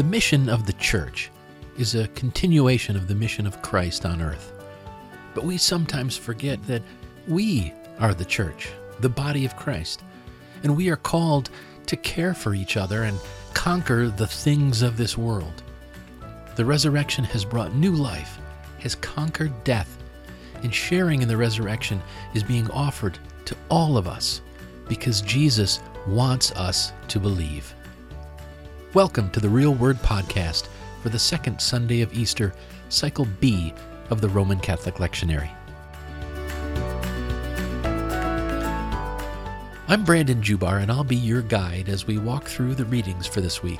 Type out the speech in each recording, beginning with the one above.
The mission of the church is a continuation of the mission of Christ on earth. But we sometimes forget that we are the church, the body of Christ, and we are called to care for each other and conquer the things of this world. The resurrection has brought new life, has conquered death, and sharing in the resurrection is being offered to all of us because Jesus wants us to believe. Welcome to the Real Word Podcast for the second Sunday of Easter, Cycle B of the Roman Catholic Lectionary. I'm Brandon Jubar, and I'll be your guide as we walk through the readings for this week.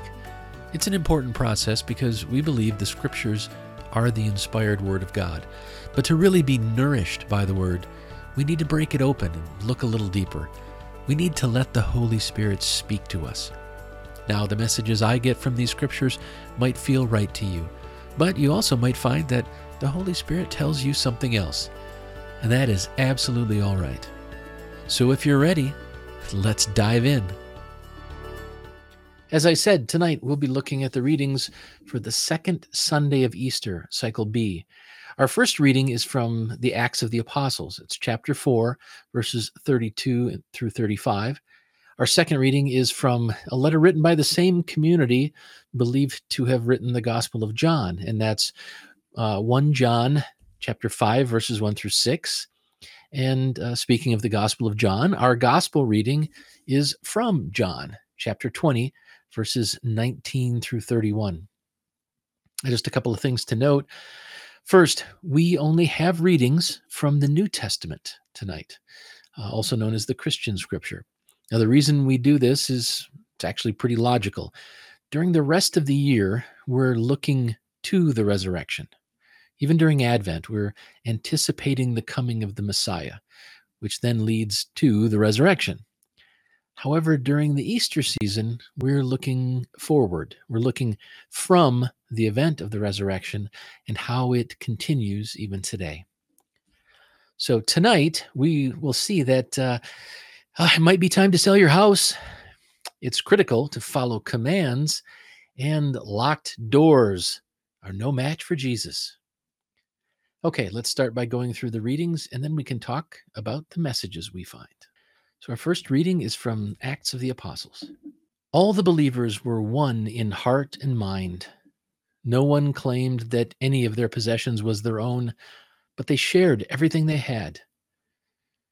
It's an important process because we believe the Scriptures are the inspired Word of God. But to really be nourished by the Word, we need to break it open and look a little deeper. We need to let the Holy Spirit speak to us. Now, the messages I get from these Scriptures might feel right to you, but you also might find that the Holy Spirit tells you something else. And that is absolutely all right. So if you're ready, let's dive in. As I said, tonight we'll be looking at the readings for the second Sunday of Easter, Cycle B. Our first reading is from the Acts of the Apostles. It's chapter 4, verses 32 through 35. Our second reading is from a letter written by the same community believed to have written the Gospel of John, and that's uh, 1 John chapter 5, verses 1 through 6. And uh, speaking of the Gospel of John, our Gospel reading is from John chapter 20, verses 19 through 31. Just a couple of things to note. First, we only have readings from the New Testament tonight, uh, also known as the Christian Scripture. Now, the reason we do this is it's actually pretty logical. During the rest of the year, we're looking to the resurrection. Even during Advent, we're anticipating the coming of the Messiah, which then leads to the resurrection. However, during the Easter season, we're looking forward. We're looking from the event of the resurrection and how it continues even today. So, tonight we will see that uh, uh, it might be time to sell your house. It's critical to follow commands, and locked doors are no match for Jesus. Okay, let's start by going through the readings and then we can talk about the messages we find. So, our first reading is from Acts of the Apostles. All the believers were one in heart and mind. No one claimed that any of their possessions was their own, but they shared everything they had.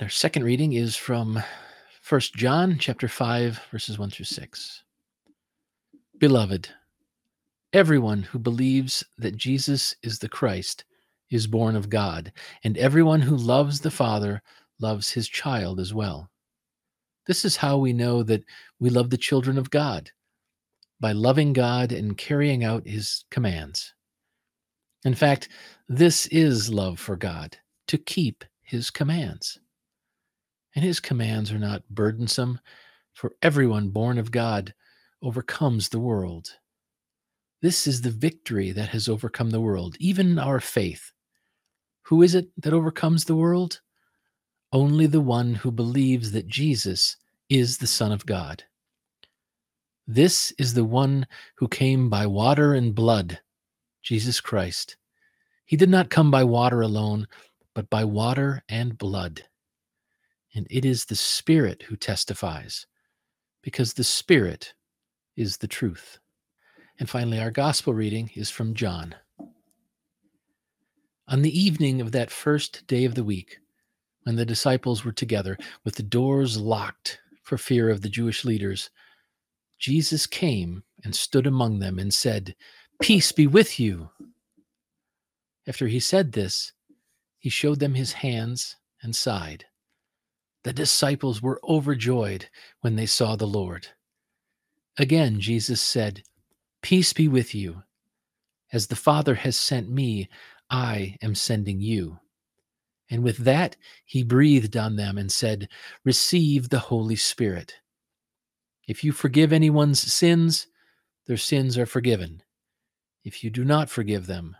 Our second reading is from 1 John chapter 5 verses 1 through 6. Beloved, everyone who believes that Jesus is the Christ is born of God, and everyone who loves the Father loves his child as well. This is how we know that we love the children of God by loving God and carrying out his commands. In fact, this is love for God, to keep his commands. And his commands are not burdensome, for everyone born of God overcomes the world. This is the victory that has overcome the world, even our faith. Who is it that overcomes the world? only the one who believes that Jesus is the Son of God. This is the one who came by water and blood, Jesus Christ. He did not come by water alone, but by water and blood. And it is the Spirit who testifies, because the Spirit is the truth. And finally, our gospel reading is from John. On the evening of that first day of the week, when the disciples were together with the doors locked for fear of the Jewish leaders, Jesus came and stood among them and said, Peace be with you. After he said this, he showed them his hands and side. The disciples were overjoyed when they saw the Lord. Again, Jesus said, Peace be with you. As the Father has sent me, I am sending you. And with that, he breathed on them and said, Receive the Holy Spirit. If you forgive anyone's sins, their sins are forgiven. If you do not forgive them,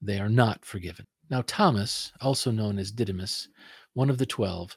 they are not forgiven. Now, Thomas, also known as Didymus, one of the twelve,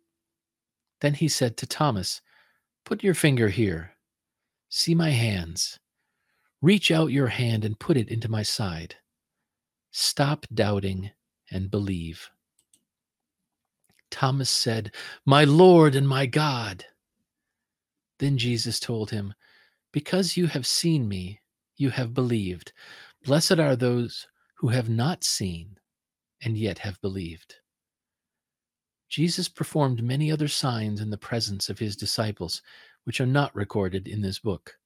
Then he said to Thomas, Put your finger here. See my hands. Reach out your hand and put it into my side. Stop doubting and believe. Thomas said, My Lord and my God. Then Jesus told him, Because you have seen me, you have believed. Blessed are those who have not seen and yet have believed. Jesus performed many other signs in the presence of his disciples, which are not recorded in this book.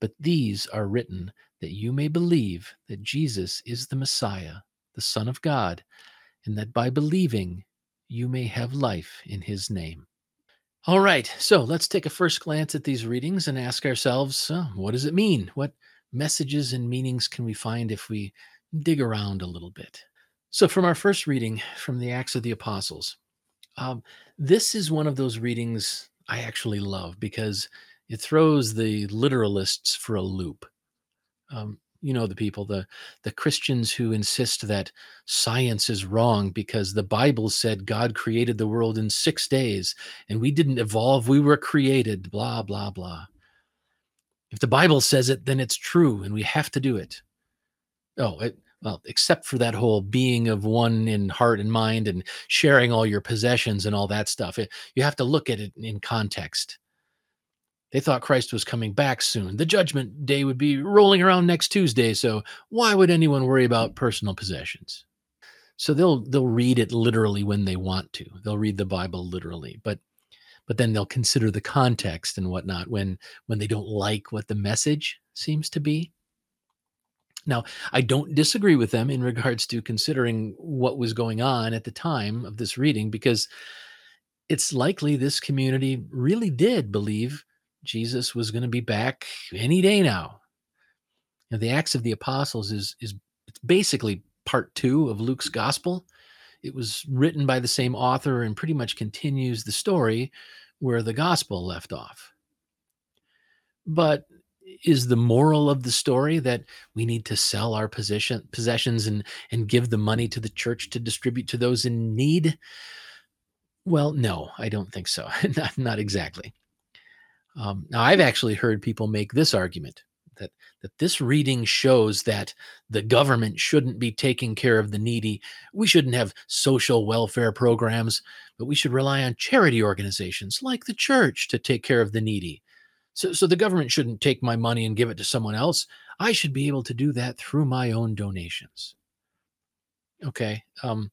But these are written that you may believe that Jesus is the Messiah, the Son of God, and that by believing you may have life in his name. All right, so let's take a first glance at these readings and ask ourselves uh, what does it mean? What messages and meanings can we find if we dig around a little bit? So, from our first reading from the Acts of the Apostles, um, this is one of those readings I actually love because it throws the literalists for a loop. Um, you know the people the the christians who insist that science is wrong because the bible said god created the world in 6 days and we didn't evolve we were created blah blah blah if the bible says it then it's true and we have to do it oh it, well except for that whole being of one in heart and mind and sharing all your possessions and all that stuff it, you have to look at it in context they thought Christ was coming back soon. The judgment day would be rolling around next Tuesday, so why would anyone worry about personal possessions? So they'll they'll read it literally when they want to. They'll read the Bible literally, but but then they'll consider the context and whatnot when when they don't like what the message seems to be. Now, I don't disagree with them in regards to considering what was going on at the time of this reading, because it's likely this community really did believe Jesus was going to be back any day now. Now, the Acts of the Apostles is is it's basically part two of Luke's gospel. It was written by the same author and pretty much continues the story where the gospel left off. But is the moral of the story that we need to sell our position possessions and and give the money to the church to distribute to those in need? Well, no, I don't think so. not, not exactly. Um, now, I've actually heard people make this argument that that this reading shows that the government shouldn't be taking care of the needy. We shouldn't have social welfare programs, but we should rely on charity organizations like the church to take care of the needy. So, so the government shouldn't take my money and give it to someone else. I should be able to do that through my own donations. Okay. Um,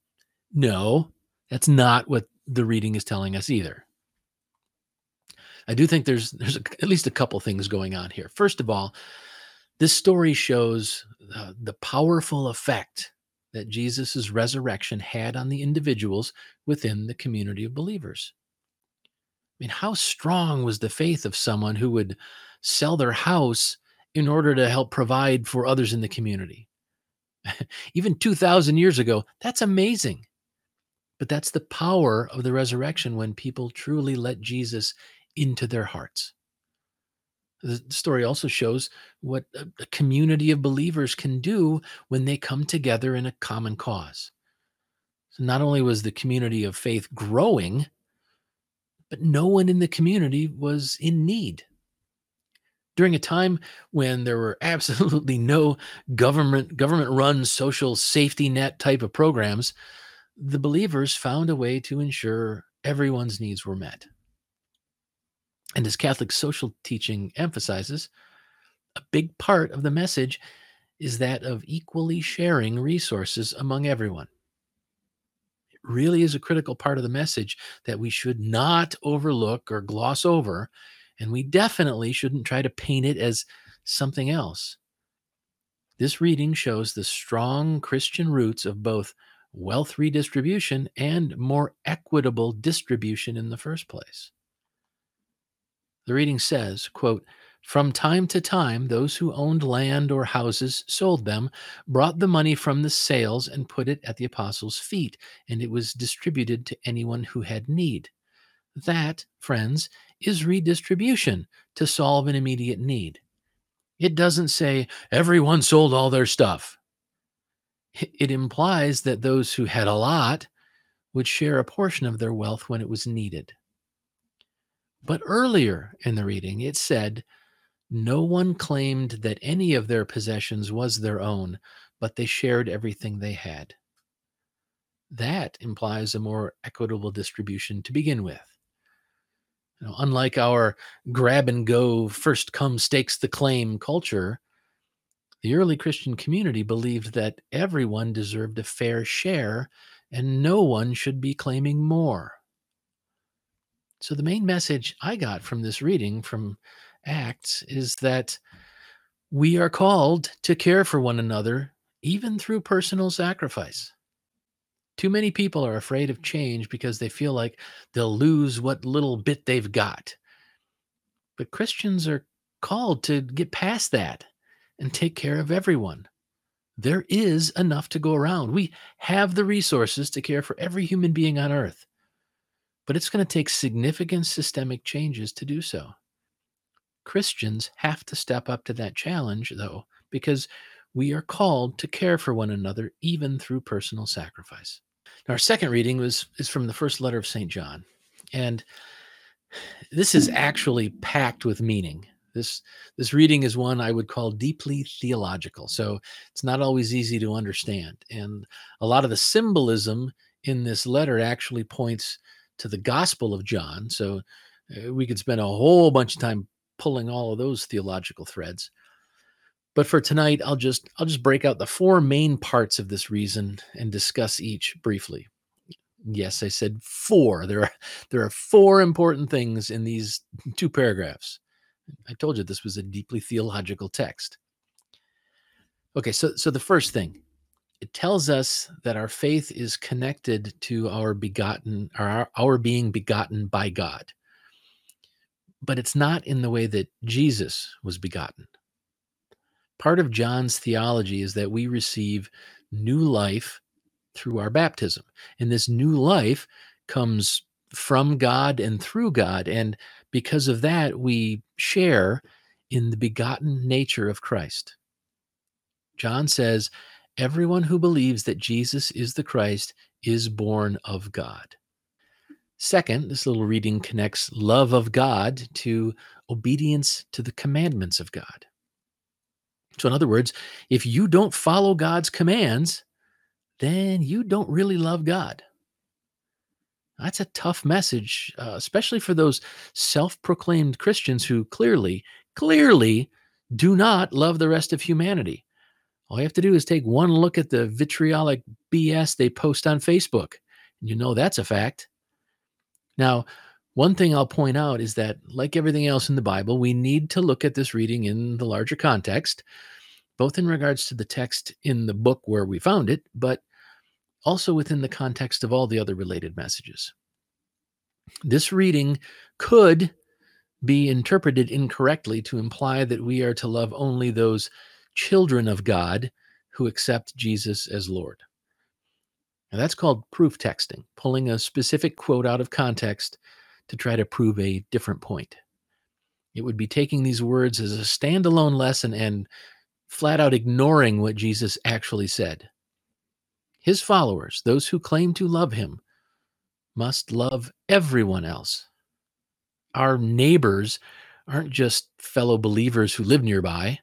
no, that's not what the reading is telling us either. I do think there's there's a, at least a couple things going on here. First of all, this story shows uh, the powerful effect that Jesus' resurrection had on the individuals within the community of believers. Mean, how strong was the faith of someone who would sell their house in order to help provide for others in the community? Even 2,000 years ago, that's amazing. But that's the power of the resurrection when people truly let Jesus into their hearts. The story also shows what a community of believers can do when they come together in a common cause. So not only was the community of faith growing, but no one in the community was in need. During a time when there were absolutely no government government run social safety net type of programs, the believers found a way to ensure everyone's needs were met. And as Catholic social teaching emphasizes, A big part of the message is that of equally sharing resources among everyone. Really is a critical part of the message that we should not overlook or gloss over, and we definitely shouldn't try to paint it as something else. This reading shows the strong Christian roots of both wealth redistribution and more equitable distribution in the first place. The reading says, quote, from time to time, those who owned land or houses sold them, brought the money from the sales, and put it at the apostles' feet, and it was distributed to anyone who had need. That, friends, is redistribution to solve an immediate need. It doesn't say everyone sold all their stuff. It implies that those who had a lot would share a portion of their wealth when it was needed. But earlier in the reading, it said, No one claimed that any of their possessions was their own, but they shared everything they had. That implies a more equitable distribution to begin with. Unlike our grab and go, first come stakes the claim culture, the early Christian community believed that everyone deserved a fair share and no one should be claiming more. So, the main message I got from this reading from Acts is that we are called to care for one another, even through personal sacrifice. Too many people are afraid of mm-hmm. change because they feel like they'll lose what little bit they've got. But Christians are called to get past that and take care of everyone. There is enough to go around. We have the resources to care for every human being on earth. But it's going to take significant systemic changes to do so. Christians have to step up to that challenge, though, because we are called to care for one another even through personal sacrifice. Our second reading was is from the first letter of St. John. And this is actually packed with meaning. This this reading is one I would call deeply theological. So it's not always easy to understand. And a lot of the symbolism in this letter actually points to the Gospel of John. So uh, we could spend a whole bunch of time pulling all of those theological threads. But for tonight, I'll just I'll just break out the four main parts of this reason and discuss each briefly. Yes, I said four. There are there are four important things in these two paragraphs. I told you this was a deeply theological text. Okay, so so the first thing, it tells us that our faith is connected to our begotten our, our being begotten by God. But it's not in the way that Jesus was begotten. Part of John's theology is that we receive new life through our baptism. And this new life comes from God and through God. And because of that, we share in the begotten nature of Christ. John says, Everyone who believes that Jesus is the Christ is born of God. Second, this little reading connects love of God to obedience to the commandments of God. So, in other words, if you don't follow God's commands, then you don't really love God. That's a tough message, uh, especially for those self proclaimed Christians who clearly, clearly do not love the rest of humanity. All you have to do is take one look at the vitriolic BS they post on Facebook, and you know that's a fact. Now, one thing I'll point out is that, like everything else in the Bible, we need to look at this reading in the larger context, both in regards to the text in the book where we found it, but also within the context of all the other related messages. This reading could be interpreted incorrectly to imply that we are to love only those children of God who accept Jesus as Lord. That's called proof texting, pulling a specific quote out of context to try to prove a different point. It would be taking these words as a standalone lesson and flat out ignoring what Jesus actually said. His followers, those who claim to love him, must love everyone else. Our neighbors aren't just fellow believers who live nearby.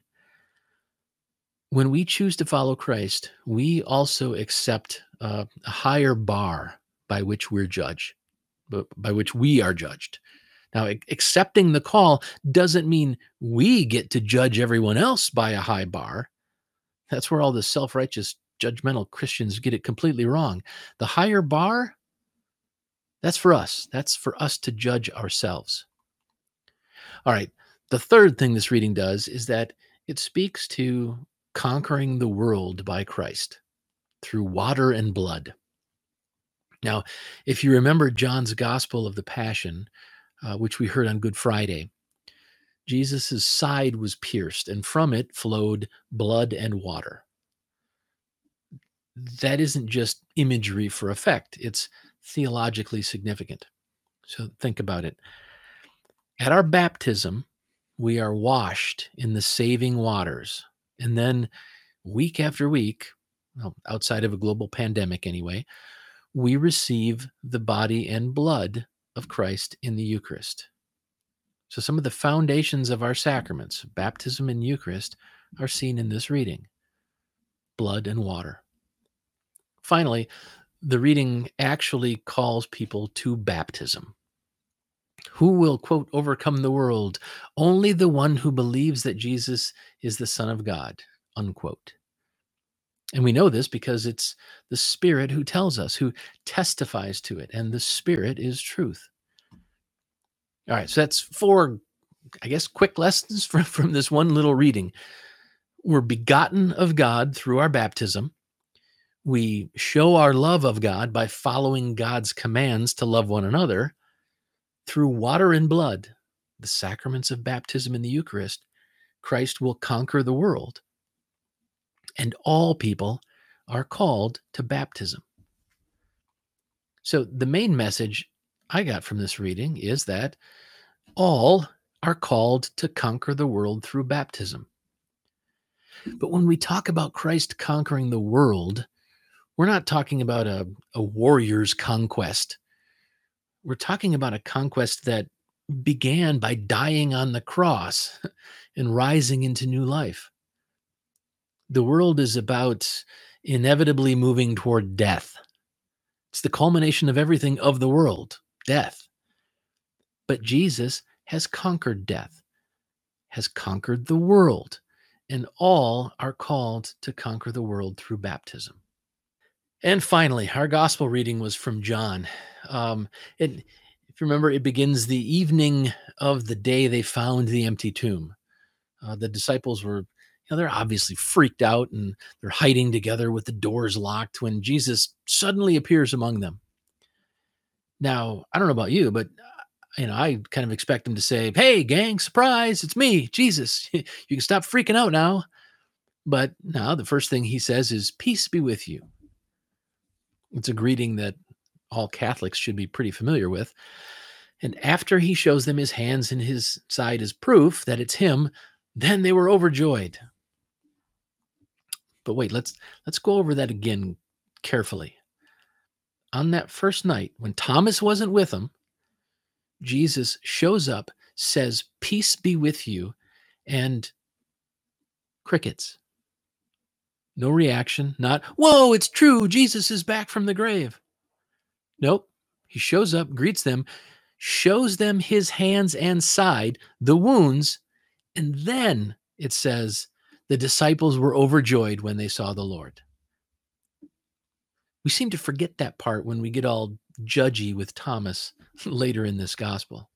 When we choose to follow Christ, we also accept uh, a higher bar by which we're judged, by which we are judged. Now, accepting the call doesn't mean we get to judge everyone else by a high bar. That's where all the self righteous, judgmental Christians get it completely wrong. The higher bar, that's for us. That's for us to judge ourselves. All right. The third thing this reading does is that it speaks to conquering the world by Christ through water and blood. Now, if you remember John's Gospel of the Passion, uh, which we heard on Good Friday, Jesus' side was pierced, and from it flowed blood and water. That isn't just imagery for effect, it's theologically significant. So think about it. At our baptism, we are washed in the saving waters. And then, week after week, well, outside of a global pandemic anyway, we receive the body and blood of Christ in the Eucharist. So, some of the foundations of our sacraments, baptism and Eucharist, are seen in this reading blood and water. Finally, the reading actually calls people to baptism. Who will, quote, overcome the world? Only the one who believes that Jesus is the Son of God, unquote. And we know this because it's the Spirit who tells us, who testifies to it, and the Spirit is truth. All right, so that's four, I guess, quick lessons from, from this one little reading. We're begotten of God through our baptism. We show our love of God by following God's commands to love one another through water and blood, the sacraments of baptism and the Eucharist. Christ will conquer the world and all people are called to baptism. So, the main message I got from this reading is that all are called to conquer the world through baptism. But when we talk about Christ conquering the world, we're not talking about a, a warrior's conquest. We're talking about a conquest that began by dying on the cross and rising into new life the world is about inevitably moving toward death. It's the culmination of everything of the world, death. But Jesus has conquered death, has conquered the world, and all are called to conquer the world through baptism. And finally, our gospel reading was from John. Um, it, if you remember, it begins the evening of the day they found the empty tomb. Uh, the disciples were know, they're obviously freaked out and they're hiding together with the doors locked when Jesus suddenly appears among them. Now, I don't know about you, but you know, I kind of expect him to say, "Hey, gang, surprise! It's me, Jesus. you can stop freaking out now." But now, the first thing he says is, "Peace be with you." It's a greeting that all Catholics should be pretty familiar with. And after he shows them his hands and his side as proof that it's him, then they were overjoyed. But wait, let's let's go over that again carefully. On that first night when Thomas wasn't with him, Jesus shows up, says, "Peace be with you," and crickets. No reaction, not, "Whoa, it's true, Jesus is back from the grave." Nope. He shows up, greets them, shows them his hands and side, the wounds, and then it says the disciples were overjoyed when they saw the Lord. We seem to forget that part when we get all judgy with Thomas later in this gospel.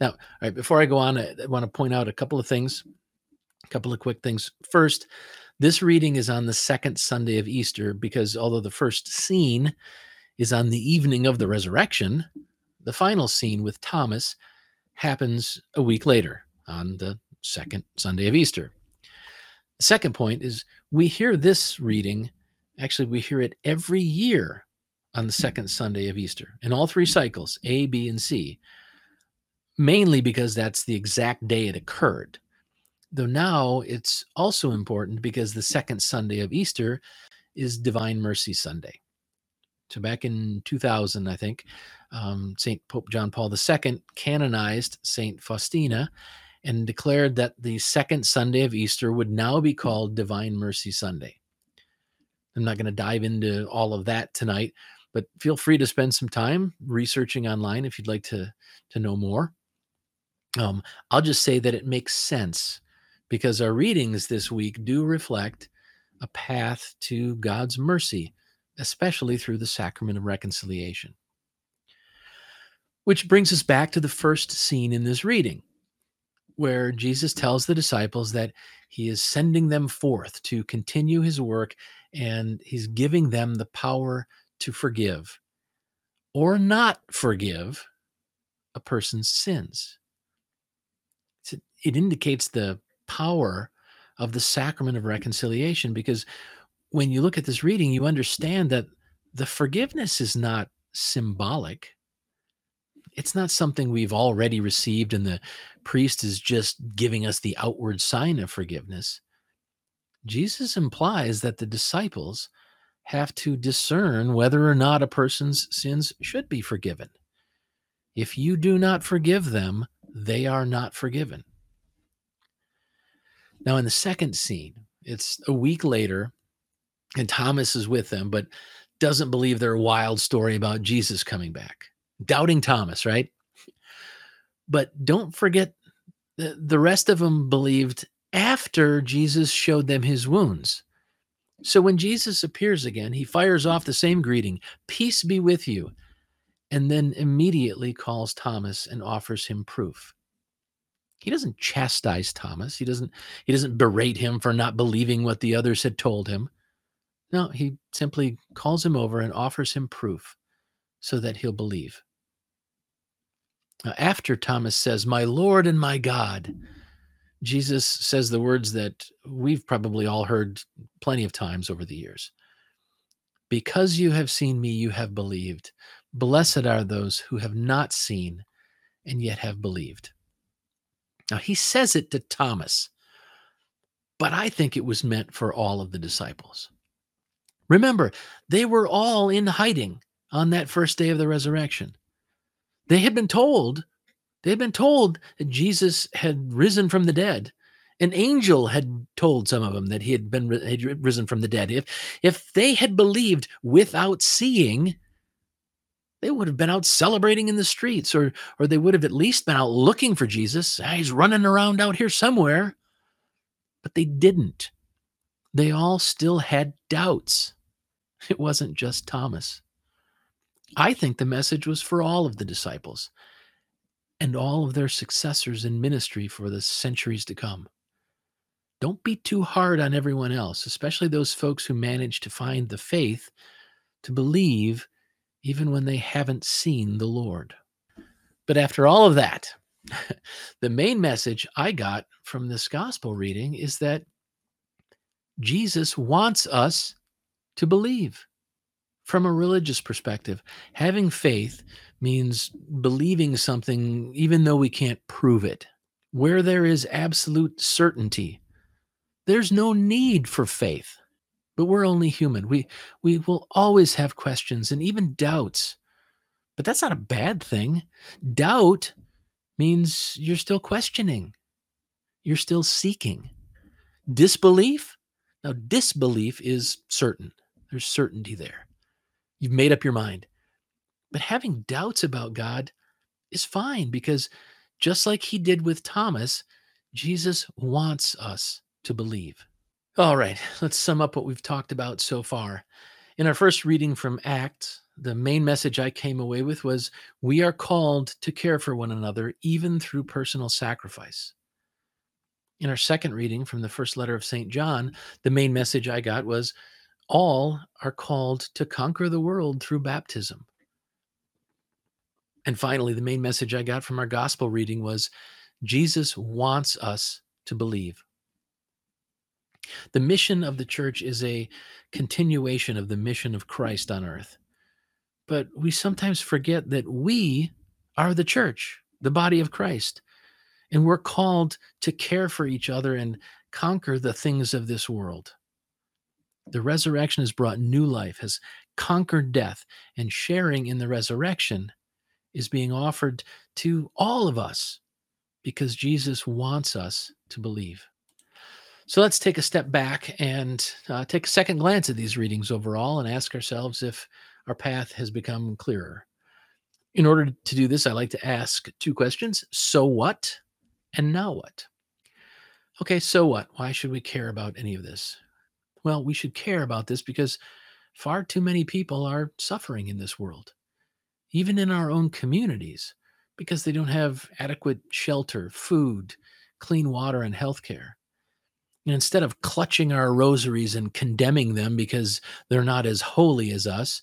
Now, all right, before I go on, I want to point out a couple of things, a couple of quick things. First, this reading is on the second Sunday of Easter because although the first scene is on the evening of the resurrection, the final scene with Thomas happens a week later on the second Sunday of Easter. Second point is we hear this reading, actually, we hear it every year on the second Sunday of Easter in all three cycles, A, B, and C, mainly because that's the exact day it occurred. Though now it's also important because the second Sunday of Easter is Divine Mercy Sunday. So back in 2000, I think, um, St. Pope John Paul II canonized St. Faustina and declared that the second Sunday of Easter would now be called Divine Mercy Sunday. I'm not going to dive into all of that tonight, but feel free to spend some time researching online if you'd like to to know more. Um, I'll just say that it makes sense because our readings this week do reflect a path to God's mercy, especially through the sacrament of reconciliation. Which brings us back to the first scene in this reading, where Jesus tells the disciples that he is sending them forth to continue his work and he's giving them the power to forgive or not forgive a person's sins. It indicates the power of the sacrament of reconciliation because when you look at this reading, you understand that the forgiveness is not symbolic. It's not something we've already received and the priest is just giving us the outward sign of forgiveness. Jesus implies that the disciples have to discern whether or not a person's sins should be forgiven. If you do not forgive them, they are not forgiven. Now, in the second scene, it's a week later, and Thomas is with them, but doesn't believe their wild story about Jesus coming back. Doubting Thomas, right? But don't forget, the rest of them believed after Jesus showed them his wounds. So when Jesus appears again, he fires off the same greeting Peace be with you. And then immediately calls Thomas and offers him proof he doesn't chastise Thomas. He doesn't he doesn't berate him for not believing what the others had told him. No, he simply calls him over and offers him proof so that he'll believe. Now, after Thomas says, "My Lord and my God," Jesus says the words that we've probably all heard plenty of times over the years. Because you have seen me, you have believed. Blessed are those who have not seen and yet have believed. Now, he says it to Thomas, but I think it was meant for all of the disciples. Remember, they were all in hiding on that first day of the resurrection. They had been told, they had been told that Jesus had risen from the dead. An angel had told some of them that he had been had risen from the dead. If if they had believed without seeing, they would have been out celebrating in the streets or or they would have at least been out looking for Jesus. Ah, he's running around out here somewhere. But they didn't. They all still had doubts. It wasn't just Thomas. I think the message was for all of the disciples and all of their successors in ministry for the centuries to come. Don't be too hard on everyone else, especially those folks who manage to find the faith to believe even when they haven't seen the Lord. But after all of that, the main message I got from this gospel reading is that Jesus wants us to believe. From a religious perspective, having faith means believing something even though we can't prove it. Where there is absolute certainty, there's no need for faith but we're only human. We we will always have questions and even doubts. But that's not a bad thing. Doubt means you're still questioning. You're still seeking. Disbelief? Now disbelief is certain. There's certainty there. You've made up your mind. But having doubts about God is fine because just like he did with Thomas, Jesus wants us to believe. All right, let's sum up what we've talked about so far. In our first reading from Acts, the main message I came away with was we are called to care for one another, even through personal sacrifice. In our second reading from the first letter of St. John, the main message I got was all are called to conquer the world through baptism. And finally, the main message I got from our gospel reading was Jesus wants us to believe. The mission of the church is a continuation of the mission of Christ on earth. But we sometimes forget that we are the church, the body of Christ, and we're called to care for each other and conquer the things of this world. The resurrection has brought new life, has conquered death, and sharing in the resurrection is being offered to all of us because Jesus wants us to believe. So let's take a step back and uh, take a second glance at these readings overall and ask ourselves if our path has become clearer. In order to do this, I like to ask two questions So what? And now what? Okay, so what? Why should we care about any of this? Well, we should care about this because far too many people are suffering in this world, even in our own communities, because they don't have adequate shelter, food, clean water, and health care. And instead of clutching our rosaries and condemning them because they're not as holy as us,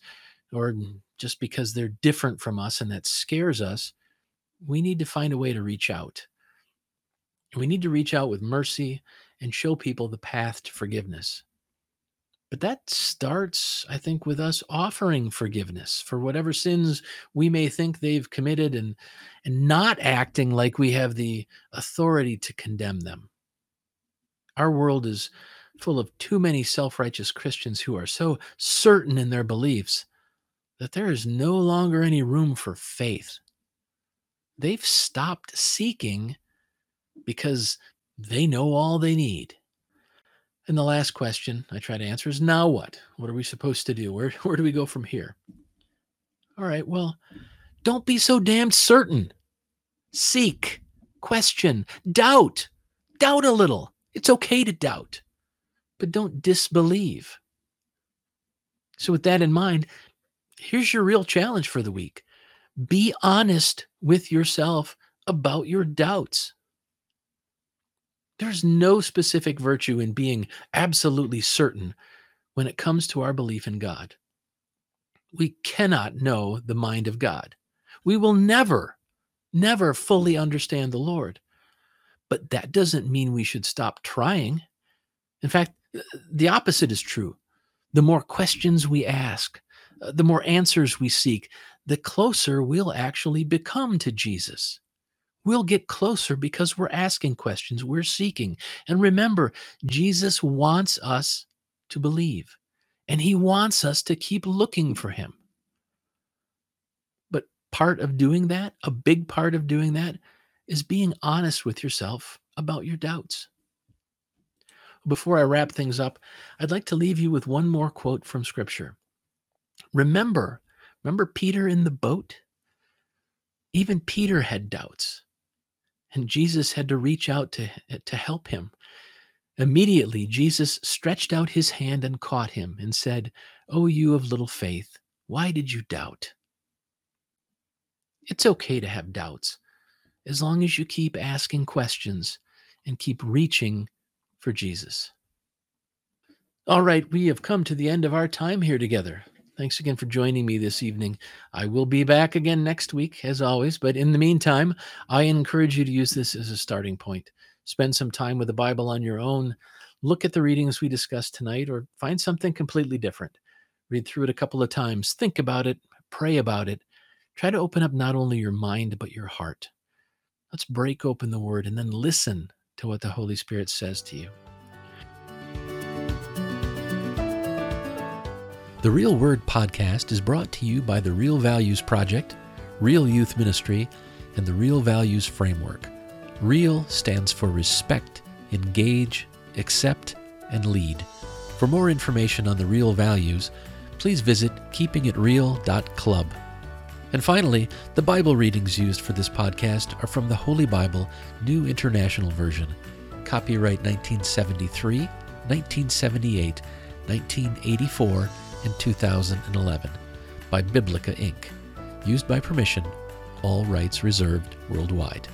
or just because they're different from us and that scares us, we need to find a way to reach out. We need to reach out with mercy and show people the path to forgiveness. But that starts, I think, with us offering forgiveness for whatever sins we may think they've committed and, and not acting like we have the authority to condemn them. Our world is full of too many self righteous Christians who are so certain in their beliefs that there is no longer any room for faith. They've stopped seeking because they know all they need. And the last question I try to answer is now what? What are we supposed to do? Where, where do we go from here? All right, well, don't be so damned certain. Seek, question, doubt. Doubt a little. It's okay to doubt, but don't disbelieve. So, with that in mind, here's your real challenge for the week be honest with yourself about your doubts. There's no specific virtue in being absolutely certain when it comes to our belief in God. We cannot know the mind of God. We will never, never fully understand the Lord. But that doesn't mean we should stop trying. In fact, the opposite is true. The more questions we ask, uh, the more answers we seek, the closer we'll actually become to Jesus. We'll get closer because we're asking questions, we're seeking. And remember, Jesus wants us to believe, and he wants us to keep looking for him. But part of doing that, a big part of doing that, is being honest with yourself about your doubts. Before I wrap things up, I'd like to leave you with one more quote from Scripture. Remember, remember Peter in the boat? Even Peter had doubts. And Jesus had to reach out to, to help him. Immediately, Jesus stretched out his hand and caught him and said, O you of little faith, why did you doubt? It's okay to have doubts as long as you keep asking questions and keep reaching for Jesus. All right, we have come to the end of our time here together. Thanks again for joining me this evening. I will be back again next week, as always. But in the meantime, I encourage you to use this as a starting point. Spend some time with the Bible on your own. Look at the readings we discussed tonight, or find something completely different. Read through it a couple of times. Think about it. Pray about it. Try to open up not only your mind, but your heart. Let's break open the Word and then listen to what the Holy Spirit says to you. The Real Word podcast is brought to you by the Real Values Project, Real Youth Ministry, and the Real Values Framework. REAL stands for respect, engage, accept, and lead. For more information on the Real Values, please visit keepingitreal.club. And finally, the Bible readings used for this podcast are from the Holy Bible, New International Version, copyright 1973, 1978, 1984, and 2011 by Biblica Inc., used by permission, all rights reserved worldwide.